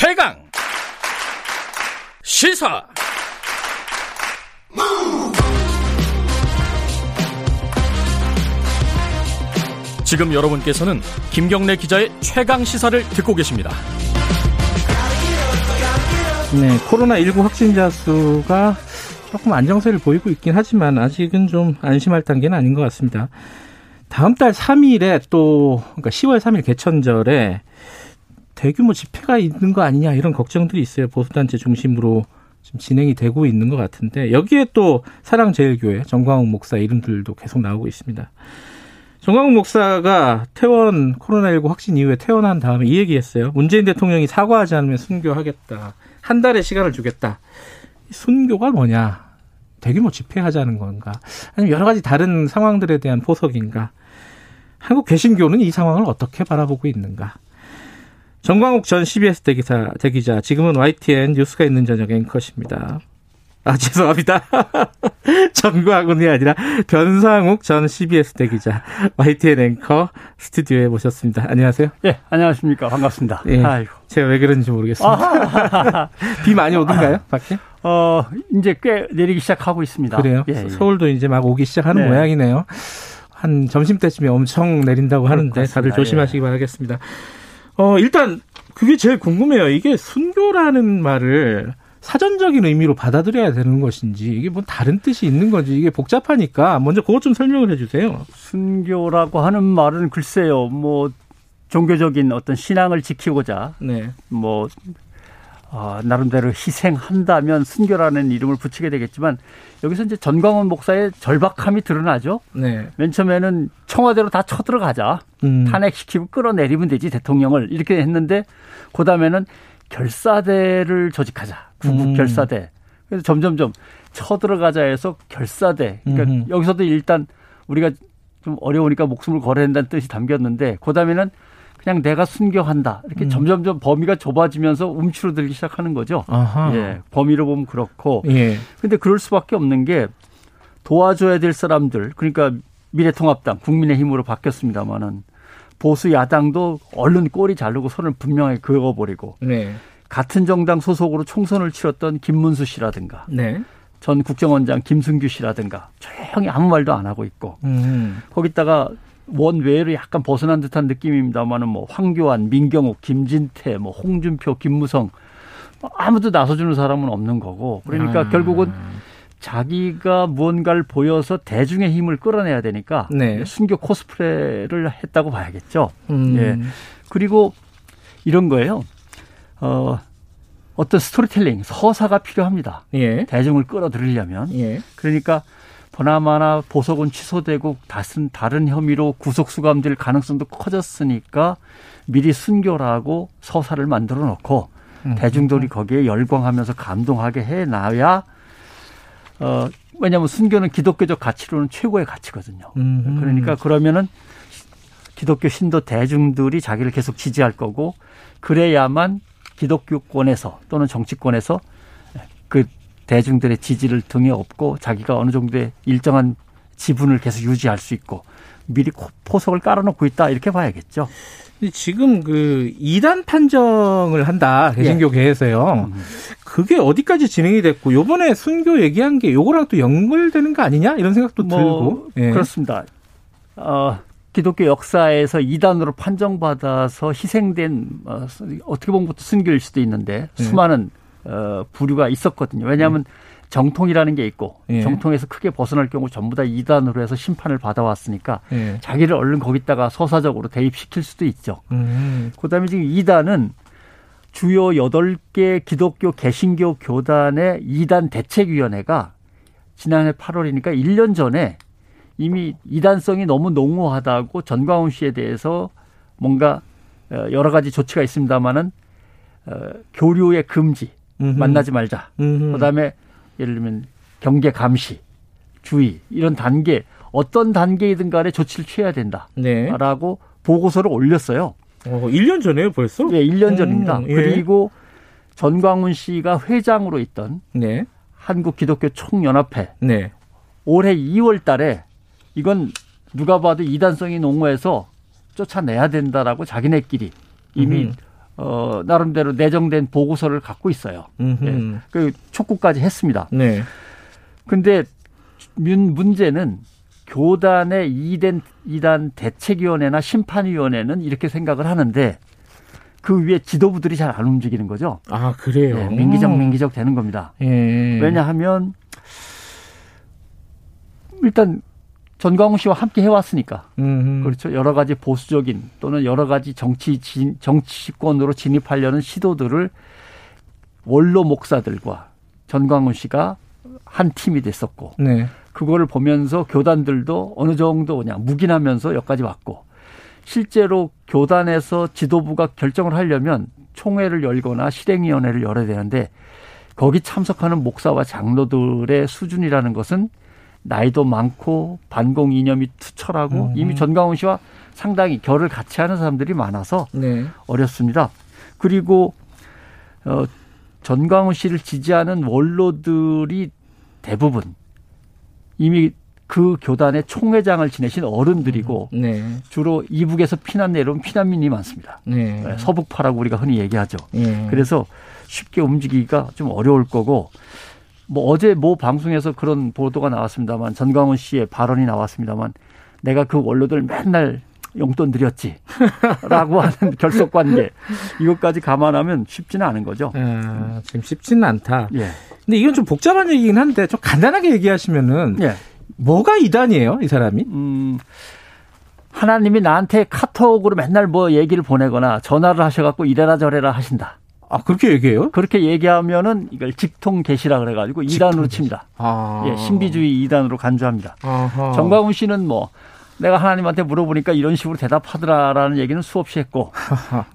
최강 시사 지금 여러분께서는 김경래 기자의 최강 시사를 듣고 계십니다. 네, 코로나19 확진자 수가 조금 안정세를 보이고 있긴 하지만 아직은 좀 안심할 단계는 아닌 것 같습니다. 다음 달 3일에 또, 그러니까 10월 3일 개천절에 대규모 집회가 있는 거 아니냐 이런 걱정들이 있어요. 보수단체 중심으로 지금 진행이 되고 있는 것 같은데 여기에 또 사랑제일교회 정광욱 목사 이름들도 계속 나오고 있습니다. 정광욱 목사가 퇴원 코로나19 확진 이후에 퇴원한 다음에 이 얘기했어요. 문재인 대통령이 사과하지 않으면 순교하겠다. 한 달의 시간을 주겠다. 순교가 뭐냐? 대규모 집회하자는 건가? 아니면 여러 가지 다른 상황들에 대한 포석인가? 한국 개신교는 이 상황을 어떻게 바라보고 있는가? 정광욱 전 CBS 대기자, 대기자 지금은 YTN 뉴스가 있는 저녁 앵커십니다. 아, 죄송합니다. 정광훈이 아니라 변상욱 전 CBS 대기자, YTN 앵커 스튜디오에 모셨습니다. 안녕하세요. 예, 네, 안녕하십니까. 반갑습니다. 예, 아이고. 제가 왜 그런지 모르겠습니다. 비 많이 오던가요, 밖에? 어, 이제 꽤 내리기 시작하고 있습니다. 그래요? 예, 예. 서울도 이제 막 오기 시작하는 네. 모양이네요. 한 점심때쯤에 엄청 내린다고 하는데 다들 조심하시기 예. 바라겠습니다. 어, 일단 그게 제일 궁금해요. 이게 순교라는 말을 사전적인 의미로 받아들여야 되는 것인지 이게 뭐 다른 뜻이 있는 건지 이게 복잡하니까 먼저 그것 좀 설명을 해주세요. 순교라고 하는 말은 글쎄요, 뭐 종교적인 어떤 신앙을 지키고자 네. 뭐 어, 나름대로 희생한다면 순교라는 이름을 붙이게 되겠지만 여기서 이제 전광훈 목사의 절박함이 드러나죠. 네. 맨 처음에는 청와대로 다 쳐들어가자. 음. 탄핵시키고 끌어내리면 되지 대통령을 이렇게 했는데 그다음에는 결사대를 조직하자. 구국 음. 결사대. 그래서 점점점 쳐들어가자 해서 결사대. 그러니까 음. 여기서도 일단 우리가 좀 어려우니까 목숨을 걸어야 된다는 뜻이 담겼는데 그다음에는 그냥 내가 순교한다. 이렇게 음. 점점점 범위가 좁아지면서 움츠러들기 시작하는 거죠. 아하. 예. 범위로 보면 그렇고. 예. 근데 그럴 수밖에 없는 게 도와줘야 될 사람들 그러니까 미래통합당 국민의힘으로 바뀌었습니다마는 보수 야당도 얼른 꼬리 자르고 손을 분명히 그어버리고 네. 같은 정당 소속으로 총선을 치렀던 김문수 씨라든가 네. 전 국정원장 김승규 씨라든가 조용히 아무 말도 안 하고 있고 음. 거기다가 원외로 약간 벗어난 듯한 느낌입니다만은 뭐 황교안, 민경욱, 김진태, 뭐 홍준표, 김무성 아무도 나서주는 사람은 없는 거고 그러니까 아. 결국은 자기가 무언가를 보여서 대중의 힘을 끌어내야 되니까 네. 순교 코스프레를 했다고 봐야겠죠. 음. 예. 그리고 이런 거예요. 어, 어떤 스토리텔링, 서사가 필요합니다. 예. 대중을 끌어들이려면. 예. 그러니까 보나마나 보석은 취소되고 다른 다른 혐의로 구속 수감될 가능성도 커졌으니까 미리 순교라고 서사를 만들어 놓고 음. 대중들이 거기에 열광하면서 감동하게 해 놔야 어 왜냐하면 순교는 기독교적 가치로는 최고의 가치거든요. 음. 그러니까 그러면은 기독교 신도 대중들이 자기를 계속 지지할 거고 그래야만 기독교권에서 또는 정치권에서 그 대중들의 지지를 등에 업고 자기가 어느 정도의 일정한 지분을 계속 유지할 수 있고 미리 포석을 깔아놓고 있다 이렇게 봐야겠죠. 지금 그 이단 판정을 한다 개신교계에서요. 예. 그게 어디까지 진행이 됐고 요번에 순교 얘기한 게 요거랑 또 연결되는 거 아니냐 이런 생각도 뭐 들고 예. 그렇습니다. 어, 기독교 역사에서 이단으로 판정받아서 희생된 어, 어떻게 보면 순교일 수도 있는데 예. 수많은 어, 부류가 있었거든요. 왜냐하면 네. 정통이라는 게 있고 예. 정통에서 크게 벗어날 경우 전부 다 이단으로 해서 심판을 받아왔으니까 예. 자기를 얼른 거기다가 서사적으로 대입시킬 수도 있죠. 음. 그다음에 지금 이단은 주요 여덟 개 기독교 개신교 교단의 이단 대책위원회가 지난해 8월이니까 1년 전에 이미 이단성이 너무 농후하다고 전광훈 씨에 대해서 뭔가 어, 여러 가지 조치가 있습니다마는 어, 교류의 금지, 음흠. 만나지 말자. 음흠. 그다음에 예를 들면 경계 감시, 주의 이런 단계 어떤 단계이든 간에 조치를 취해야 된다라고 네. 보고서를 올렸어요. 어, 1년 전에요, 벌써? 네, 1년 음, 전입니다. 예. 그리고 전광훈 씨가 회장으로 있던 네. 한국 기독교 총연합회 네. 올해 2월 달에 이건 누가 봐도 이단성이 농후해서 쫓아내야 된다라고 자기네끼리 이미 음. 어, 나름대로 내정된 보고서를 갖고 있어요. 예. 그 촉구까지 했습니다. 네. 근데 문제는 교단의 이단, 이단 대책위원회나 심판위원회는 이렇게 생각을 하는데 그 위에 지도부들이 잘 안 움직이는 거죠. 아, 그래요? 네, 민기적, 민기적 되는 겁니다. 예. 왜냐하면 일단 전광훈 씨와 함께 해왔으니까 음흠. 그렇죠 여러 가지 보수적인 또는 여러 가지 정치 정치권으로 진입하려는 시도들을 원로 목사들과 전광훈 씨가 한 팀이 됐었고 네. 그거를 보면서 교단들도 어느 정도 그냥 묵인하면서 여기까지 왔고 실제로 교단에서 지도부가 결정을 하려면 총회를 열거나 실행위원회를 열어야 되는데 거기 참석하는 목사와 장로들의 수준이라는 것은 나이도 많고 반공 이념이 투철하고 음. 이미 전광훈 씨와 상당히 결을 같이 하는 사람들이 많아서 네. 어렵습니다. 그리고 어 전광훈 씨를 지지하는 원로들이 대부분 이미 그 교단의 총회장을 지내신 어른들이고 음. 네. 주로 이북에서 피난 내려온 피난민이 많습니다. 네. 네 서북파라고 우리가 흔히 얘기하죠. 네. 그래서 쉽게 움직이기가 좀 어려울 거고 뭐 어제 모 방송에서 그런 보도가 나왔습니다만 전광훈 씨의 발언이 나왔습니다만 내가 그 원로들 맨날 용돈 드렸지. 라고 하는 결속 관계. 이것까지 감안하면 쉽지는 않은 거죠. 아, 지금 쉽지는 않다. 예. 근데 이건 좀 복잡한 얘기긴 한데 좀 간단하게 얘기하시면은 예. 뭐가 이단이에요, 이 사람이? 음, 하나님이 나한테 카톡으로 맨날 뭐 얘기를 보내거나 전화를 하셔갖고 이래라 저래라 하신다. 아 그렇게 얘기해요? 그렇게 얘기하면은 이걸 직통 계시라 그래가지고 이단으로 칩니다. 아. 예, 신비주의 이단으로 간주합니다. 아하. 정광훈 씨는 뭐 내가 하나님한테 물어보니까 이런 식으로 대답하더라라는 얘기는 수없이 했고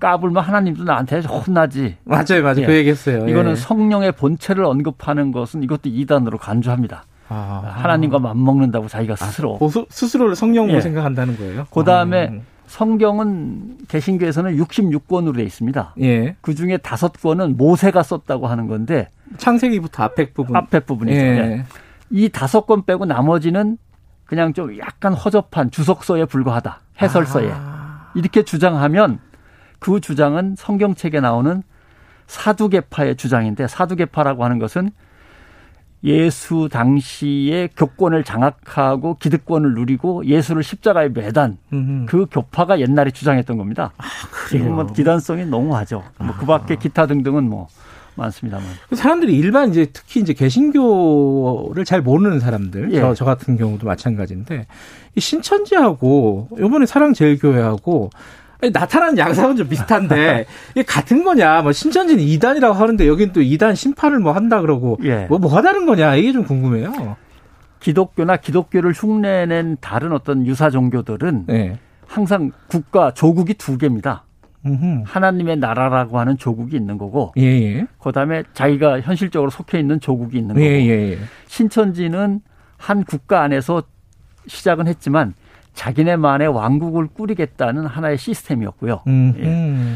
까불면 하나님도 나한테 혼나지. 맞아요, 맞아요. 예. 그 얘기했어요. 이거는 예. 성령의 본체를 언급하는 것은 이것도 이단으로 간주합니다. 아. 하나님과 맞먹는다고 자기가 스스로 아, 스스로를 성령으로 예. 생각한다는 거예요. 그 다음에 아. 성경은 개신교에서는 66권으로 돼 있습니다. 예. 그 중에 다섯 권은 모세가 썼다고 하는 건데 창세기부터 앞에 부분 앞에 부분이죠. 예. 예. 이 다섯 권 빼고 나머지는 그냥 좀 약간 허접한 주석서에 불과하다. 해설서에. 아. 이렇게 주장하면 그 주장은 성경책에 나오는 사두개파의 주장인데 사두개파라고 하는 것은 예수 당시의 교권을 장악하고 기득권을 누리고 예수를 십자가에 매단 음흠. 그 교파가 옛날에 주장했던 겁니다. 아, 지금 뭐 기단성이 너무하죠. 뭐 그밖에 기타 등등은 뭐 많습니다만. 사람들이 일반 이제 특히 이제 개신교를 잘 모르는 사람들, 예. 저, 저 같은 경우도 마찬가지인데 이 신천지하고 요번에 사랑제일교회하고 나타나는 양상은 좀 비슷한데 이게 같은 거냐? 뭐 신천지는 이단이라고 하는데 여긴 또 이단 심판을 뭐 한다 그러고 예. 뭐 뭐가 다른 거냐? 이게 좀 궁금해요. 기독교나 기독교를 흉내낸 다른 어떤 유사 종교들은 예. 항상 국가 조국이 두 개입니다. 음흠. 하나님의 나라라고 하는 조국이 있는 거고, 예, 예. 그다음에 자기가 현실적으로 속해 있는 조국이 있는 예, 거고, 예, 예. 신천지는 한 국가 안에서 시작은 했지만 자기네만의 왕국을 꾸리겠다는 하나의 시스템이었고요. 예.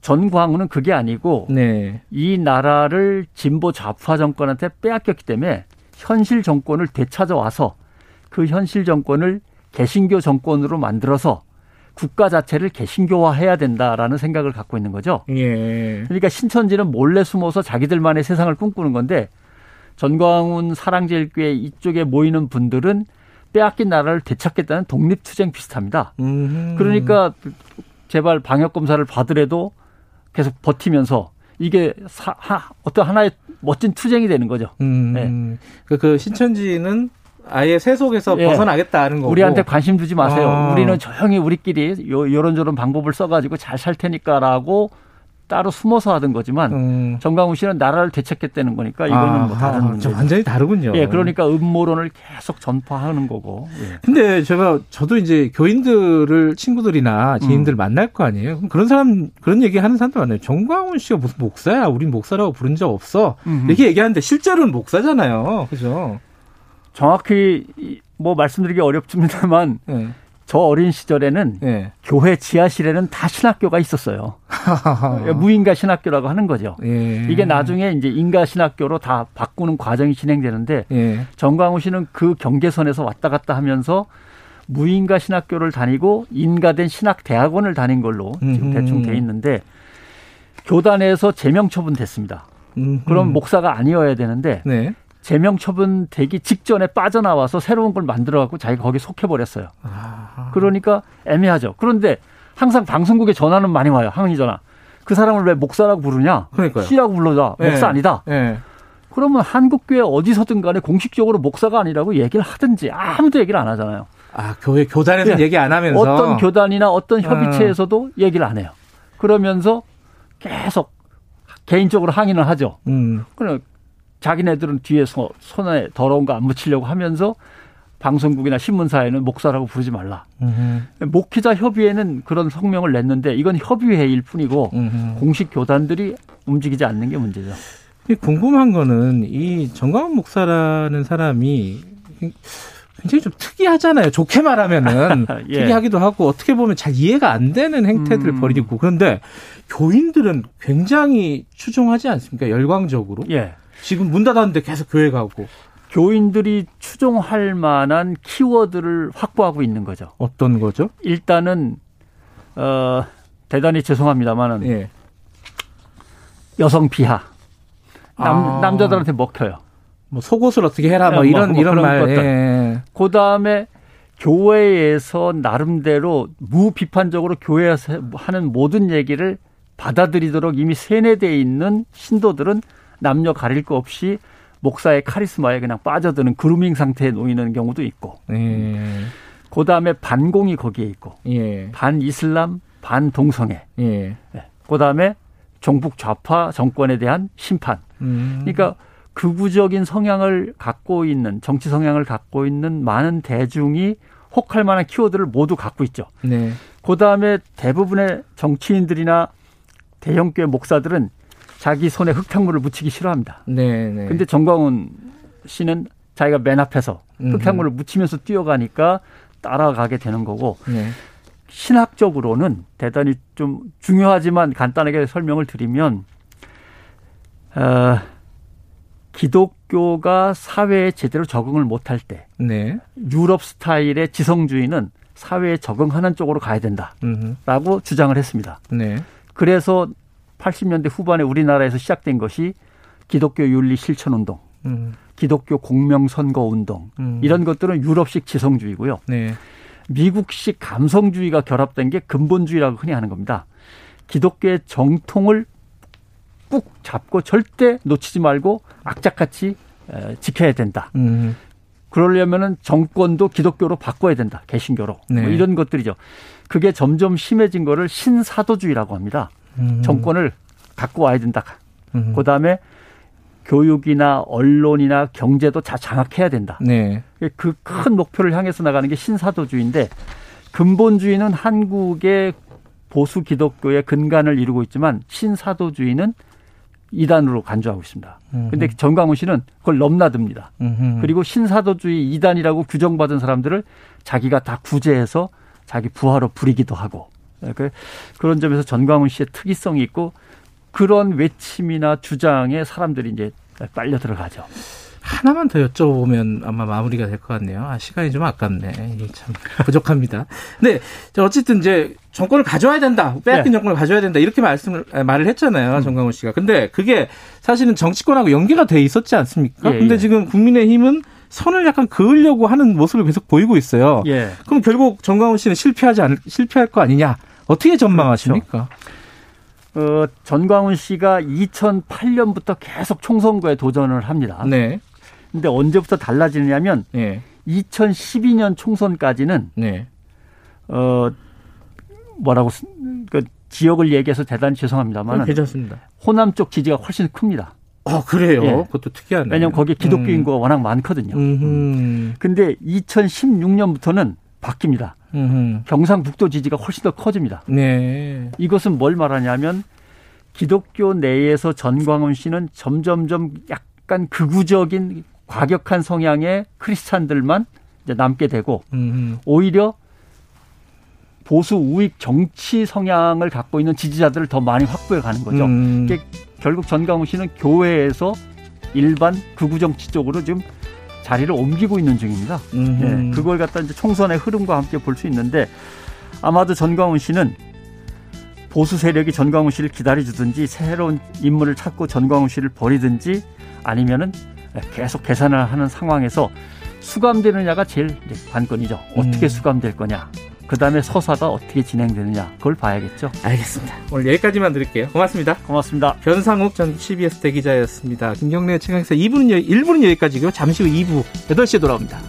전광훈은 그게 아니고 네. 이 나라를 진보 좌파 정권한테 빼앗겼기 때문에 현실 정권을 되찾아와서 그 현실 정권을 개신교 정권으로 만들어서 국가 자체를 개신교화해야 된다라는 생각을 갖고 있는 거죠. 예. 그러니까 신천지는 몰래 숨어서 자기들만의 세상을 꿈꾸는 건데 전광훈 사랑제일교회 이쪽에 모이는 분들은 빼앗긴 나라를 되찾겠다는 독립투쟁 비슷합니다. 음. 그러니까 제발 방역 검사를 받으래도 계속 버티면서 이게 사, 하, 어떤 하나의 멋진 투쟁이 되는 거죠. 음. 네. 그, 그 신천지는 아예 세속에서 예. 벗어나겠다는 거고 우리한테 관심 두지 마세요. 아. 우리는 조용히 우리끼리 요 요런저런 방법을 써가지고 잘 살 테니까라고 따로 숨어서 하던 거지만 음. 정강훈 씨는 나라를 되찾겠다는 거니까 이거는 아, 뭐 다른 문제. 완전히 다르군요. 예, 그러니까 음모론을 계속 전파하는 거고. 예. 근데 제가 저도 이제 교인들을 친구들이나 지인들 음. 만날 거 아니에요. 그럼 그런 사람 그런 얘기 하는 사람들 많아요. 정광훈 씨가 무슨 목사야? 우린 목사라고 부른 적 없어. 음흠. 이렇게 얘기하는데 실제로는 목사잖아요. 그죠? 정확히 뭐 말씀드리기 어렵습니다만 네. 저 어린 시절에는 네. 교회 지하실에는 다 신학교가 있었어요. 무인가 신학교라고 하는 거죠. 예. 이게 나중에 이제 인가 신학교로 다 바꾸는 과정이 진행되는데 예. 정광우 씨는 그 경계선에서 왔다 갔다 하면서 무인가 신학교를 다니고 인가된 신학 대학원을 다닌 걸로 지금 대충 돼 있는데 교단에서 제명 처분됐습니다. 음, 그럼 목사가 아니어야 되는데 네. 제명 처분 되기 직전에 빠져나와서 새로운 걸 만들어 갖고 자기가 거기 속해 버렸어요. 아. 그러니까 애매하죠. 그런데 항상 방송국에 전화는 많이 와요. 항의 전화. 그 사람을 왜 목사라고 부르냐? 그러니까요. 씨라고 불러자. 네. 목사 아니다. 네. 그러면 한국교회 어디서든 간에 공식적으로 목사가 아니라고 얘기를 하든지 아무도 얘기를 안 하잖아요. 아, 교회 교단에서 네. 얘기 안 하면서 어떤 교단이나 어떤 협의체에서도 음. 얘기를 안 해요. 그러면서 계속 개인적으로 항의를 하죠. 음. 그럼 자기네들은 뒤에서 손에 더러운 거 안 묻히려고 하면서 방송국이나 신문사에는 목사라고 부르지 말라. 음흠. 목회자 협의회는 그런 성명을 냈는데 이건 협의회일 뿐이고 음흠. 공식 교단들이 움직이지 않는 게 문제죠. 궁금한 거는 이 정광훈 목사라는 사람이 굉장히 좀 특이하잖아요. 좋게 말하면은 예. 특이하기도 하고 어떻게 보면 잘 이해가 안 되는 행태들을 음. 벌이고 그런데 교인들은 굉장히 추종하지 않습니까? 열광적으로. 예. 지금 문 닫았는데 계속 교회 가고. 교인들이 추종할 만한 키워드를 확보하고 있는 거죠. 어떤 거죠? 일단은 어 대단히 죄송합니다만은 예. 여성 비하. 남, 아. 남자들한테 먹혀요. 뭐 속옷을 어떻게 해라 뭐, 뭐 이런 뭐, 이런 말. 예. 그다음에 교회에서 나름대로 무비판적으로 교회에서 하는 모든 얘기를 받아들이도록 이미 세뇌돼 있는 신도들은 남녀 가릴 거 없이 목사의 카리스마에 그냥 빠져드는 그루밍 상태에 놓이는 경우도 있고. 예. 그 다음에 반공이 거기에 있고. 예. 반 이슬람, 반 동성애. 예. 예. 그다음에 종북 좌파 정권에 대한 심판. 음. 그러니까 극우적인 성향을 갖고 있는 정치 성향을 갖고 있는 많은 대중이 혹할 만한 키워드를 모두 갖고 있죠. 네. 그 다음에 대부분의 정치인들이나 대형교회 목사들은 자기 손에 흙탕물을 묻히기 싫어합니다. 네, 네. 근데 정광훈 씨는 자기가 맨 앞에서 흙탕물을 묻히면서 뛰어가니까 따라가게 되는 거고 네. 신학적으로는 대단히 좀 중요하지만 간단하게 설명을 드리면 어, 기독교가 사회에 제대로 적응을 못할 때 네. 유럽 스타일의 지성주의는 사회에 적응하는 쪽으로 가야 된다라고 음흠. 주장을 했습니다. 네. 그래서 80년대 후반에 우리나라에서 시작된 것이 기독교 윤리 실천 운동, 음. 기독교 공명 선거 운동 음. 이런 것들은 유럽식 지성주의고요. 네. 미국식 감성주의가 결합된 게 근본주의라고 흔히 하는 겁니다. 기독교의 정통을 꾹 잡고 절대 놓치지 말고 악착같이 지켜야 된다. 음. 그러려면은 정권도 기독교로 바꿔야 된다. 개신교로. 뭐 네. 뭐 이런 것들이죠. 그게 점점 심해진 거를 신사도주의라고 합니다. 음. 정권을 갖고 와야 된다. 음. 그다음에 교육이나 언론이나 경제도 다 장악해야 된다. 네. 그큰 목표를 향해서 나가는 게 신사도주의인데 근본주의는 한국의 보수 기독교의 근간을 이루고 있지만 신사도주의는 이단으로 간주하고 있습니다. 근데 정광훈 씨는 그걸 넘나듭니다. 음흠. 그리고 신사도주의 이단이라고 규정받은 사람들을 자기가 다 구제해서 자기 부하로 부리기도 하고 그, 그런 점에서 전광훈 씨의 특이성이 있고 그런 외침이나 주장에 사람들이 이제 빨려 들어가죠. 하나만 더 여쭤보면 아마 마무리가 될 것 같네요. 아, 시간이 좀 아깝네. 참 부족합니다. 근데 어쨌든 이제 정권을 가져와야 된다. 빼앗긴 네. 정권을 가져야 된다. 이렇게 말씀을 말을 했잖아요. 음. 정광훈 씨가. 근데 그게 사실은 정치권하고 연계가 돼 있었지 않습니까? 예, 근데 예. 지금 국민의 힘은 선을 약간 그으려고 하는 모습을 계속 보이고 있어요. 예. 그럼 결국 정광훈 씨는 실패하지 않, 실패할 거 아니냐? 어떻게 전망하십니까? 그렇죠. 어, 전광훈 씨가 2008년부터 계속 총선거에 도전을 합니다. 네. 근데 언제부터 달라지느냐면 네. 2012년 총선까지는 네. 어 뭐라고 그 지역을 얘기해서 대단히 죄송합니다만 괜찮습니다. 호남 쪽 지지가 훨씬 큽니다. 아 그래요? 예. 그것도 특이하네. 왜냐하면 거기에 기독교 음. 인구가 워낙 많거든요. 음. 근데 2016년부터는 바뀝니다. 음흠. 경상북도 지지가 훨씬 더 커집니다. 네. 이것은 뭘 말하냐면 기독교 내에서 전광훈 씨는 점점점 약간 극우적인 과격한 성향의 크리스찬들만 남게 되고 음흠. 오히려 보수 우익 정치 성향을 갖고 있는 지지자들을 더 많이 확보해 가는 거죠. 음. 결국 전광훈 씨는 교회에서 일반 극우 정치 쪽으로 좀 자리를 옮기고 있는 중입니다. 네, 그걸 갖다 이제 총선의 흐름과 함께 볼 수 있는데 아마도 전광훈 씨는 보수 세력이 전광훈 씨를 기다려주든지 새로운 인물을 찾고 전광훈 씨를 버리든지 아니면은 계속 계산을 하는 상황에서 수감되느냐가 제일 관건이죠. 어떻게 음. 수감될 거냐. 그 다음에 서사가 어떻게 진행되느냐. 그걸 봐야겠죠. 알겠습니다. 오늘 여기까지만 드릴게요. 고맙습니다. 고맙습니다. 변상욱 전 CBS 대기자였습니다. 김경래 최강에서 2부는, 1부는 여기까지고요. 잠시 후 2부 8시에 돌아옵니다.